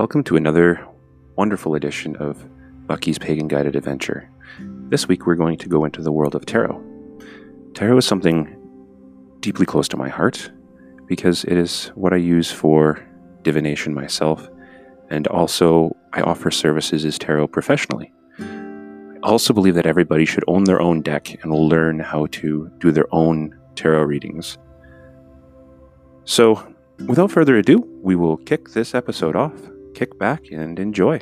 Welcome to another wonderful edition of Bucky's Pagan Guided Adventure. This week we're going to go into the world of tarot. Tarot is something deeply close to my heart because it is what I use for divination myself, and also I offer services as tarot professionally. I also believe that everybody should own their own deck and learn how to do their own tarot readings. So, without further ado, we will kick this episode off kick back and enjoy.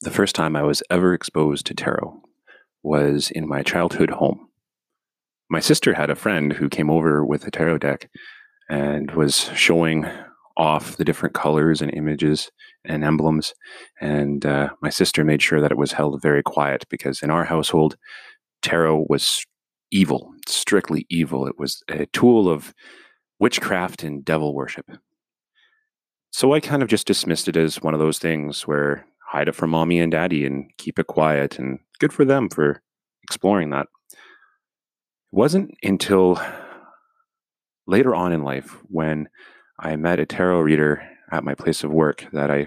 The first time I was ever exposed to tarot was in my childhood home. My sister had a friend who came over with a tarot deck and was showing off the different colors and images and emblems. And uh, my sister made sure that it was held very quiet because in our household, tarot was evil, strictly evil. It was a tool of witchcraft and devil worship. So I kind of just dismissed it as one of those things where hide it from mommy and daddy and keep it quiet and good for them for exploring that. It wasn't until later on in life when I met a tarot reader at my place of work that I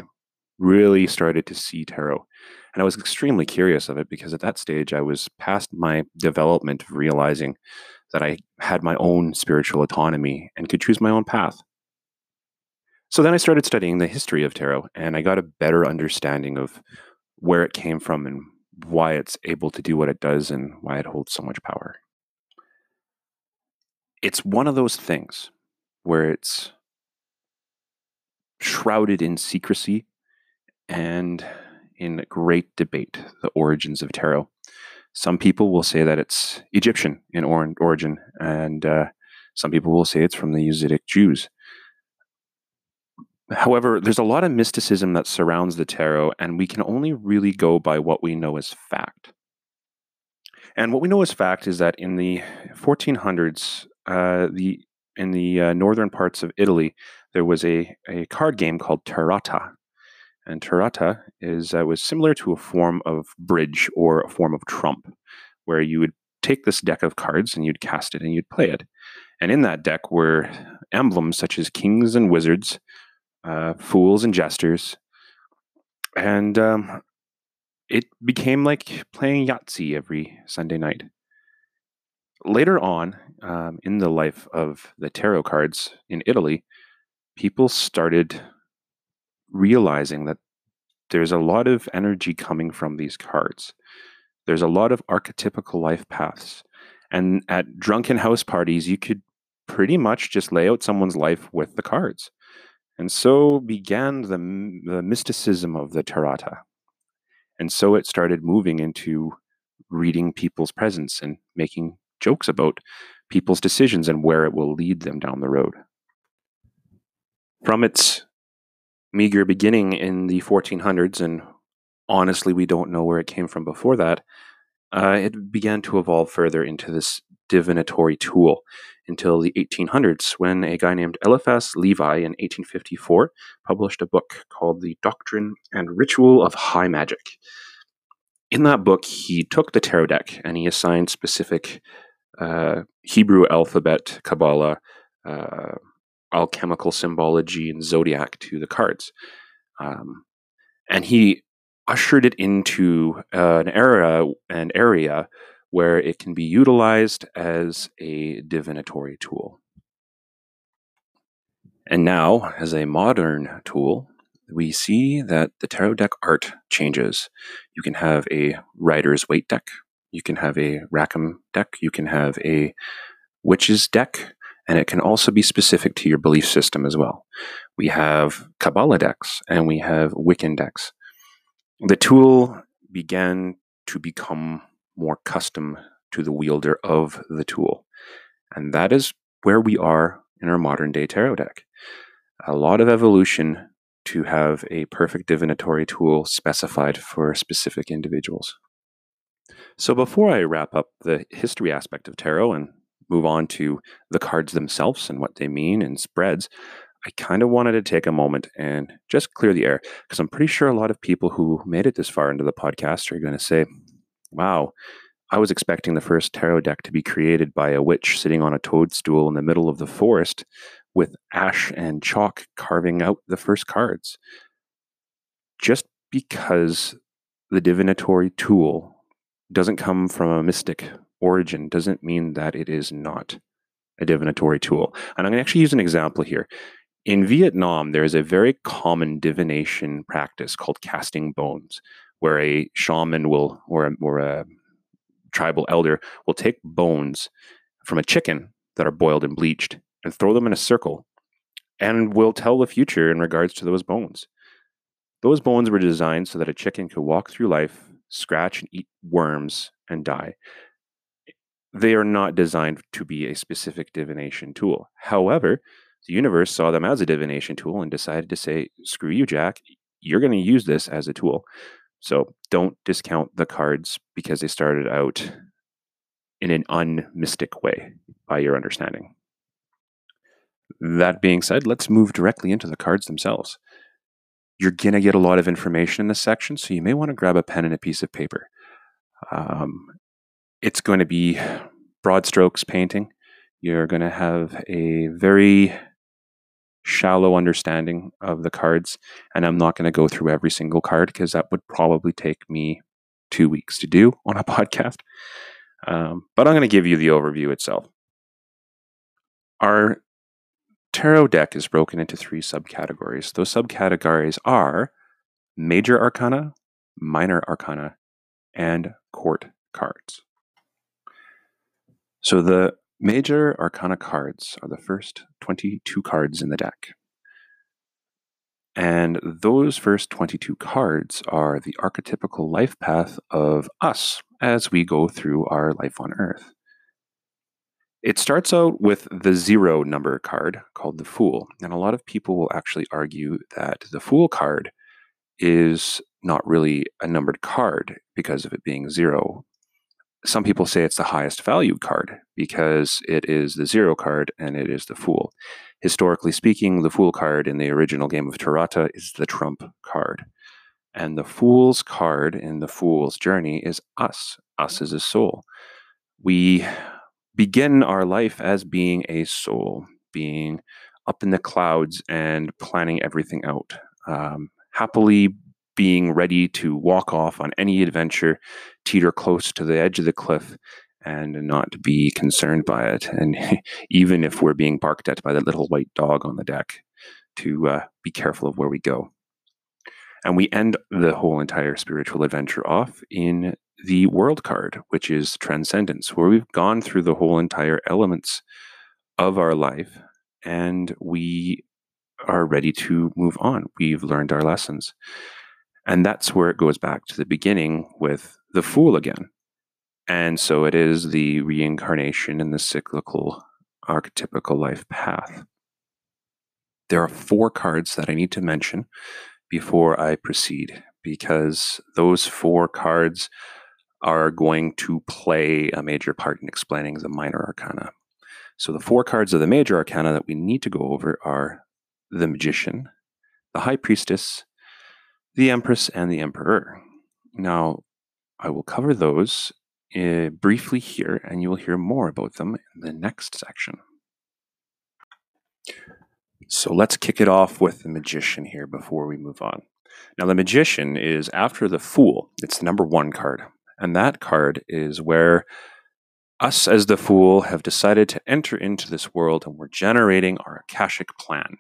really started to see tarot. And I was extremely curious of it because at that stage I was past my development of realizing that I had my own spiritual autonomy and could choose my own path. So then I started studying the history of tarot and I got a better understanding of where it came from and why it's able to do what it does and why it holds so much power. It's one of those things where it's shrouded in secrecy and in great debate, the origins of tarot. Some people will say that it's Egyptian in or- origin, and uh, some people will say it's from the Yazidi Jews. However, there's a lot of mysticism that surrounds the tarot, and we can only really go by what we know as fact. And what we know as fact is that in the 1400s, uh, the in the uh, northern parts of Italy, there was a, a card game called Tarata, and tarata is uh, was similar to a form of bridge or a form of trump, where you would take this deck of cards and you'd cast it and you'd play it. And in that deck were emblems such as kings and wizards, uh, fools and jesters, and um, it became like playing Yahtzee every Sunday night. Later on, um, in the life of the tarot cards in Italy, people started realizing that there's a lot of energy coming from these cards. There's a lot of archetypical life paths. And at drunken house parties, you could pretty much just lay out someone's life with the cards. And so began the, the mysticism of the Tarata. And so it started moving into reading people's presence and making jokes about people's decisions and where it will lead them down the road. From its meager beginning in the 1400s, and honestly, we don't know where it came from before that. Uh, it began to evolve further into this divinatory tool until the 1800s when a guy named Eliphas Levi in 1854 published a book called The Doctrine and Ritual of High Magic. In that book, he took the tarot deck and he assigned specific uh, Hebrew alphabet, Kabbalah, uh, alchemical symbology and zodiac to the cards. Um, and he ushered it into uh, an era an area where it can be utilized as a divinatory tool. And now, as a modern tool, we see that the tarot deck art changes. You can have a Rider's Waite deck, you can have a Rackham deck, you can have a Witch's deck, and it can also be specific to your belief system as well. We have Kabbalah decks and we have Wiccan decks. The tool began to become more custom to the wielder of the tool. And that is where we are in our modern day tarot deck. A lot of evolution to have a perfect divinatory tool specified for specific individuals. So, before I wrap up the history aspect of tarot and move on to the cards themselves and what they mean and spreads, I kind of wanted to take a moment and just clear the air because I'm pretty sure a lot of people who made it this far into the podcast are going to say, wow, I was expecting the first tarot deck to be created by a witch sitting on a toadstool in the middle of the forest with ash and chalk carving out the first cards. Just because the divinatory tool doesn't come from a mystic origin doesn't mean that it is not a divinatory tool. And I'm going to actually use an example here. In Vietnam, there is a very common divination practice called casting bones, where a shaman will, or a, or a tribal elder, will take bones from a chicken that are boiled and bleached and throw them in a circle and will tell the future in regards to those bones. Those bones were designed so that a chicken could walk through life, scratch and eat worms, and die they are not designed to be a specific divination tool. However, the universe saw them as a divination tool and decided to say, screw you, Jack, you're going to use this as a tool. So don't discount the cards because they started out in an unmystic way by your understanding. That being said, let's move directly into the cards themselves. You're going to get a lot of information in this section, so you may want to grab a pen and a piece of paper. Um, it's going to be broad strokes painting. You're going to have a very shallow understanding of the cards, and I'm not going to go through every single card because that would probably take me two weeks to do on a podcast. Um, but I'm going to give you the overview itself. Our tarot deck is broken into three subcategories. Those subcategories are major arcana, minor arcana, and court cards. So the major arcana cards are the first 22 cards in the deck. And those first 22 cards are the archetypical life path of us as we go through our life on Earth. It starts out with the zero number card called the Fool. And a lot of people will actually argue that the Fool card is not really a numbered card because of it being zero some people say it's the highest value card because it is the zero card and it is the fool. Historically speaking, the fool card in the original game of Tarot is the trump card. And the fool's card in the fool's journey is us, us as a soul. We begin our life as being a soul, being up in the clouds and planning everything out. Um, happily being ready to walk off on any adventure, teeter close to the edge of the cliff, and not be concerned by it. And even if we're being barked at by that little white dog on the deck, to uh, be careful of where we go. And we end the whole entire spiritual adventure off in the world card, which is transcendence, where we've gone through the whole entire elements of our life and we are ready to move on. We've learned our lessons. And that's where it goes back to the beginning with the fool again. And so it is the reincarnation in the cyclical archetypical life path. There are four cards that I need to mention before I proceed because those four cards are going to play a major part in explaining the minor arcana. So the four cards of the major arcana that we need to go over are the magician, the high priestess, the Empress and the Emperor. Now, I will cover those uh, briefly here, and you will hear more about them in the next section. So let's kick it off with the Magician here before we move on. Now, the Magician is after the Fool, it's the number one card. And that card is where us as the Fool have decided to enter into this world and we're generating our Akashic plan.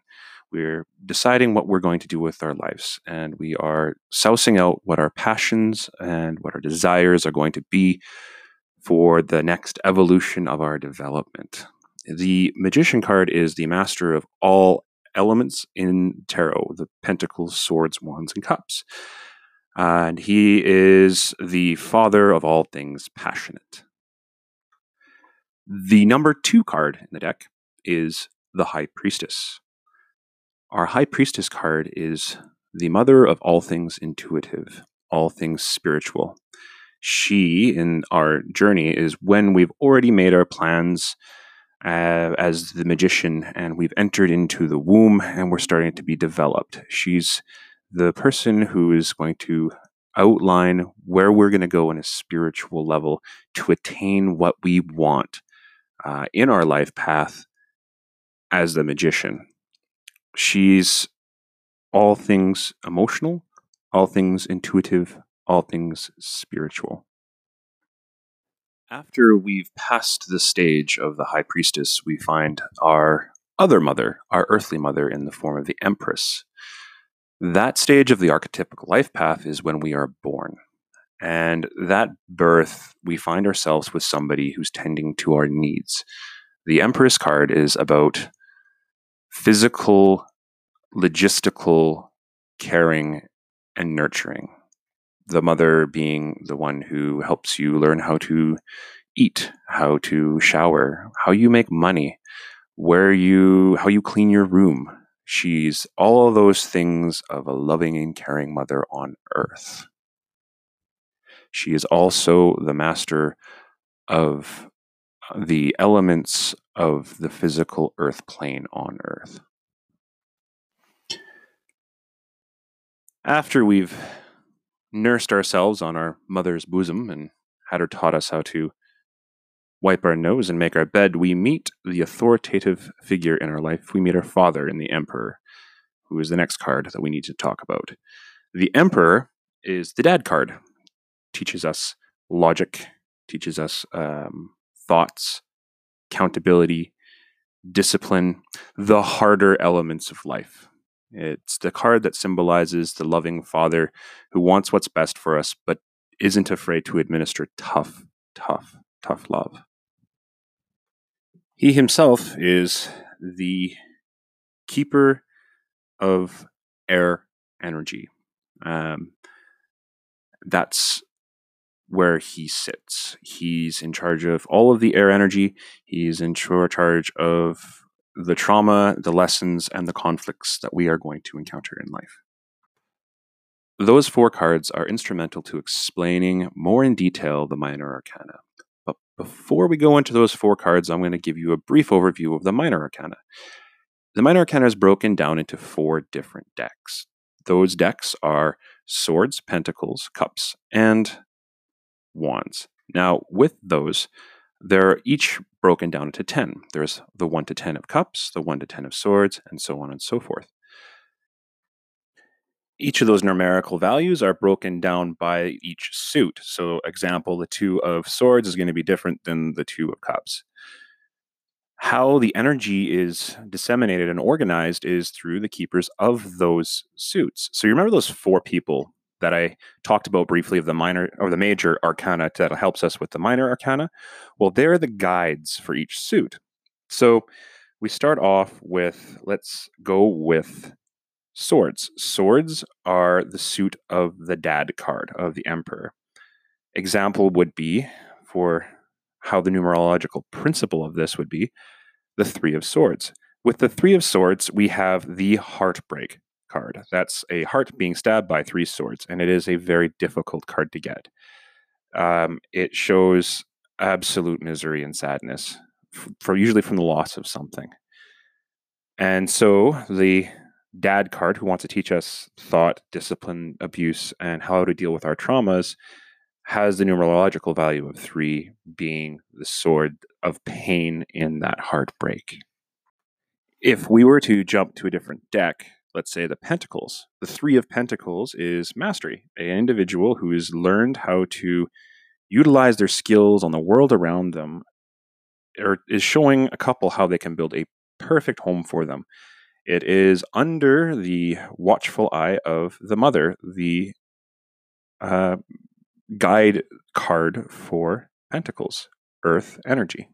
We're deciding what we're going to do with our lives, and we are sousing out what our passions and what our desires are going to be for the next evolution of our development. The Magician card is the master of all elements in tarot the pentacles, swords, wands, and cups. And he is the father of all things passionate. The number two card in the deck is the High Priestess. Our High Priestess card is the mother of all things intuitive, all things spiritual. She, in our journey, is when we've already made our plans uh, as the magician and we've entered into the womb and we're starting to be developed. She's the person who is going to outline where we're going to go in a spiritual level to attain what we want uh, in our life path as the magician. She's all things emotional, all things intuitive, all things spiritual. After we've passed the stage of the high priestess, we find our other mother, our earthly mother, in the form of the empress. That stage of the archetypical life path is when we are born. And that birth, we find ourselves with somebody who's tending to our needs. The Empress card is about physical, logistical caring and nurturing. The mother being the one who helps you learn how to eat, how to shower, how you make money, where you how you clean your room. She's all those things of a loving and caring mother on earth. She is also the master of uh, the elements of the physical earth plane on earth. After we've nursed ourselves on our mother's bosom and had her taught us how to wipe our nose and make our bed, we meet the authoritative figure in our life. We meet our father in the emperor, who is the next card that we need to talk about. The emperor is the dad card, teaches us logic, teaches us um, thoughts, accountability, discipline, the harder elements of life. It's the card that symbolizes the loving father who wants what's best for us, but isn't afraid to administer tough, tough, tough love. He himself is the keeper of air energy. Um, that's where he sits. He's in charge of all of the air energy. He's in charge of the trauma, the lessons, and the conflicts that we are going to encounter in life. Those four cards are instrumental to explaining more in detail the minor arcana. But before we go into those four cards, I'm going to give you a brief overview of the minor arcana. The minor arcana is broken down into four different decks. Those decks are swords, pentacles, cups, and wands. Now, with those, they're each broken down into 10. There's the 1 to 10 of cups, the 1 to 10 of swords, and so on and so forth. Each of those numerical values are broken down by each suit. So, example, the 2 of swords is going to be different than the 2 of cups. How the energy is disseminated and organized is through the keepers of those suits. So, you remember those four people that I talked about briefly of the minor or the major arcana that helps us with the minor arcana. Well, they're the guides for each suit. So we start off with let's go with swords. Swords are the suit of the dad card of the emperor. Example would be for how the numerological principle of this would be the three of swords. With the three of swords, we have the heartbreak card. That's a heart being stabbed by three swords, and it is a very difficult card to get. Um, it shows absolute misery and sadness, for usually from the loss of something. And so the dad card, who wants to teach us thought, discipline, abuse, and how to deal with our traumas, has the numerological value of three, being the sword of pain in that heartbreak. If we were to jump to a different deck, let's say the pentacles. The three of pentacles is mastery an individual who has learned how to utilize their skills on the world around them or is showing a couple how they can build a perfect home for them. It is under the watchful eye of the mother the uh, guide card for pentacles earth energy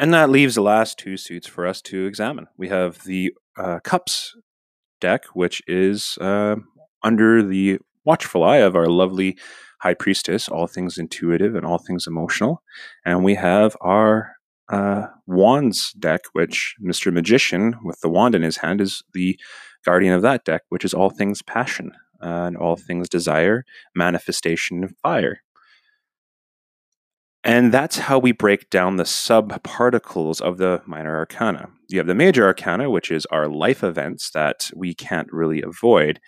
and that leaves the last two suits for us to examine. We have the uh, Cups deck, which is uh, under the watchful eye of our lovely High Priestess, all things intuitive and all things emotional. And we have our uh, Wands deck, which Mr. Magician, with the wand in his hand, is the guardian of that deck, which is all things passion uh, and all things desire, manifestation, of fire. And that's how we break down the subparticles of the minor arcana. You have the major arcana, which is our life events that we can't really avoid.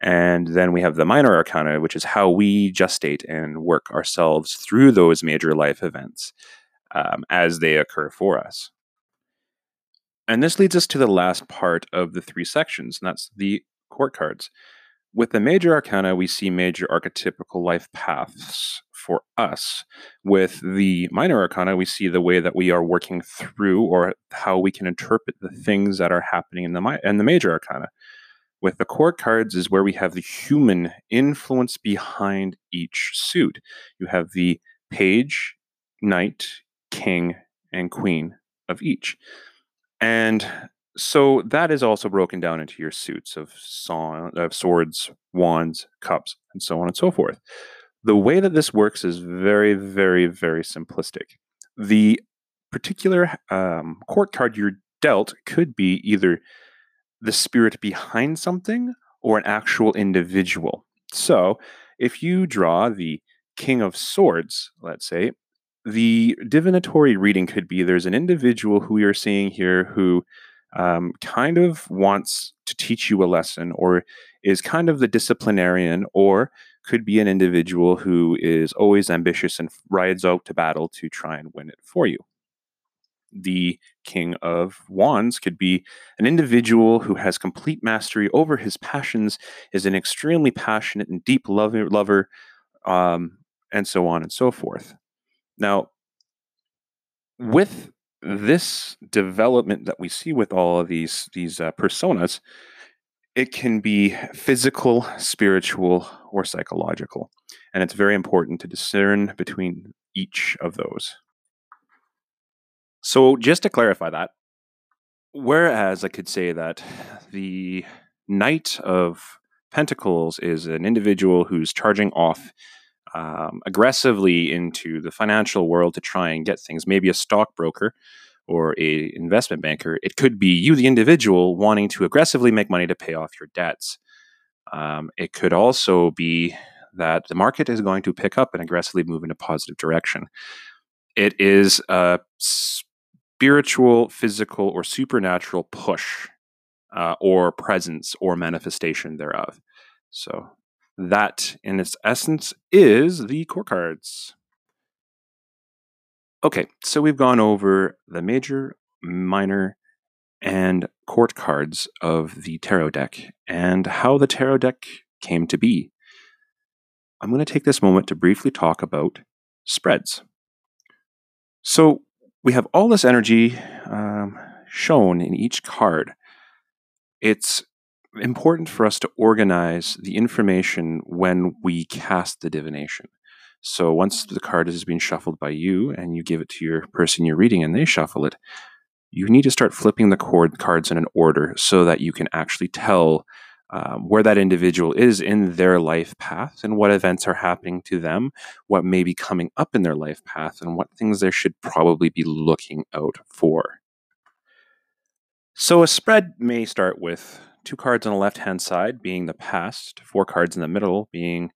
And then we have the minor arcana, which is how we gestate and work ourselves through those major life events um, as they occur for us. And this leads us to the last part of the three sections, and that's the court cards. With the major arcana, we see major archetypical life paths for us. With the minor arcana, we see the way that we are working through or how we can interpret the things that are happening in the, in the major arcana. With the court cards is where we have the human influence behind each suit. You have the page, knight, king, and queen of each. And so that is also broken down into your suits of, song, of swords, wands, cups, and so on and so forth. The way that this works is very, very, very simplistic. The particular um, court card you're dealt could be either the spirit behind something or an actual individual. So if you draw the King of Swords, let's say, the divinatory reading could be there's an individual who you're seeing here who um, kind of wants to teach you a lesson or is kind of the disciplinarian or could be an individual who is always ambitious and rides out to battle to try and win it for you. The King of Wands could be an individual who has complete mastery over his passions, is an extremely passionate and deep lover, lover um, and so on and so forth. Now, with this development that we see with all of these these uh, personas, it can be physical, spiritual, or psychological, and it's very important to discern between each of those. So, just to clarify that, whereas I could say that the Knight of Pentacles is an individual who's charging off um, aggressively into the financial world to try and get things, maybe a stockbroker or a investment banker. It could be you, the individual, wanting to aggressively make money to pay off your debts. Um, it could also be that the market is going to pick up and aggressively move in a positive direction. It is a spiritual, physical, or supernatural push uh, or presence or manifestation thereof. So that, in its essence, is the court cards. Okay, so we've gone over the major, minor, and court cards of the tarot deck and how the tarot deck came to be. I'm going to take this moment to briefly talk about spreads. So, we have all this energy um, shown in each card. It's important for us to organize the information when we cast the divination. So once the card has been shuffled by you and you give it to your person you're reading and they shuffle it, you need to start flipping the chord cards in an order so that you can actually tell um, where that individual is in their life path and what events are happening to them, what may be coming up in their life path, and what things they should probably be looking out for. So a spread may start with two cards on the left hand side being the past, four cards in the middle being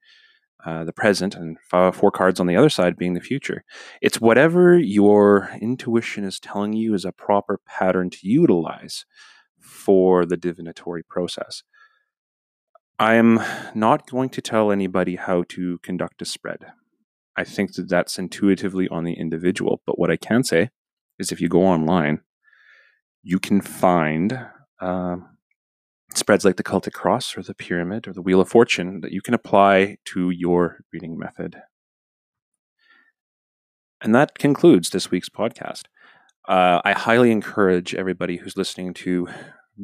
uh, the present, and four cards on the other side being the future. It's whatever your intuition is telling you is a proper pattern to utilize for the divinatory process. I am not going to tell anybody how to conduct a spread. I think that that's intuitively on the individual. But what I can say is if you go online, you can find uh, spreads like the Celtic Cross or the Pyramid or the Wheel of Fortune that you can apply to your reading method. And that concludes this week's podcast. Uh, I highly encourage everybody who's listening to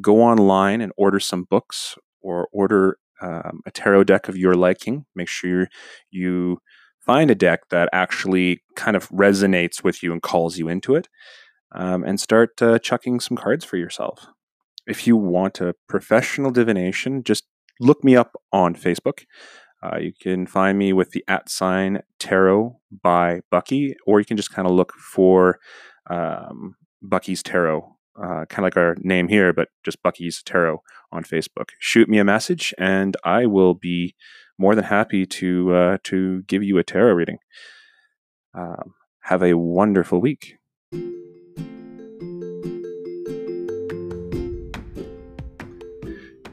go online and order some books or order um, a tarot deck of your liking. Make sure you find a deck that actually kind of resonates with you and calls you into it, um, and start uh, chucking some cards for yourself if you want a professional divination, just look me up on Facebook. Uh, you can find me with the at sign tarot by Bucky, or you can just kind of look for um, Bucky's Tarot, uh, kind of like our name here, but just Bucky's Tarot on Facebook. Shoot me a message, and I will be more than happy to uh, to give you a tarot reading. Um, have a wonderful week.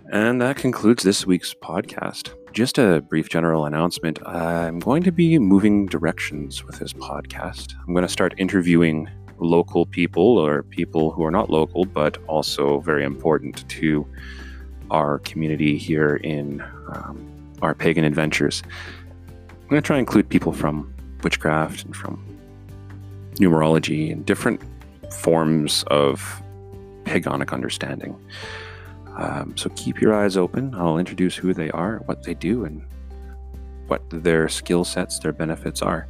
And that concludes this week's podcast. Just a brief general announcement. I'm going to be moving directions with this podcast. I'm going to start interviewing local people or people who are not local, but also very important to our community here in um, our pagan adventures. I'm going to try and include people from witchcraft and from numerology and different forms of pagonic understanding. Um, so keep your eyes open. I'll introduce who they are, what they do, and what their skill sets, their benefits are.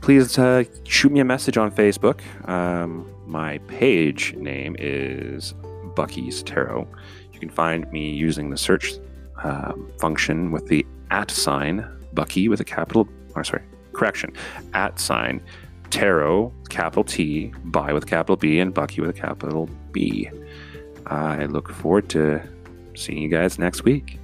Please uh, shoot me a message on Facebook. Um, my page name is Bucky's Tarot. You can find me using the search um, function with the at sign Bucky with a capital, or sorry, correction, at sign Tarot, capital T, by with capital B, and Bucky with a capital B. I look forward to seeing you guys next week.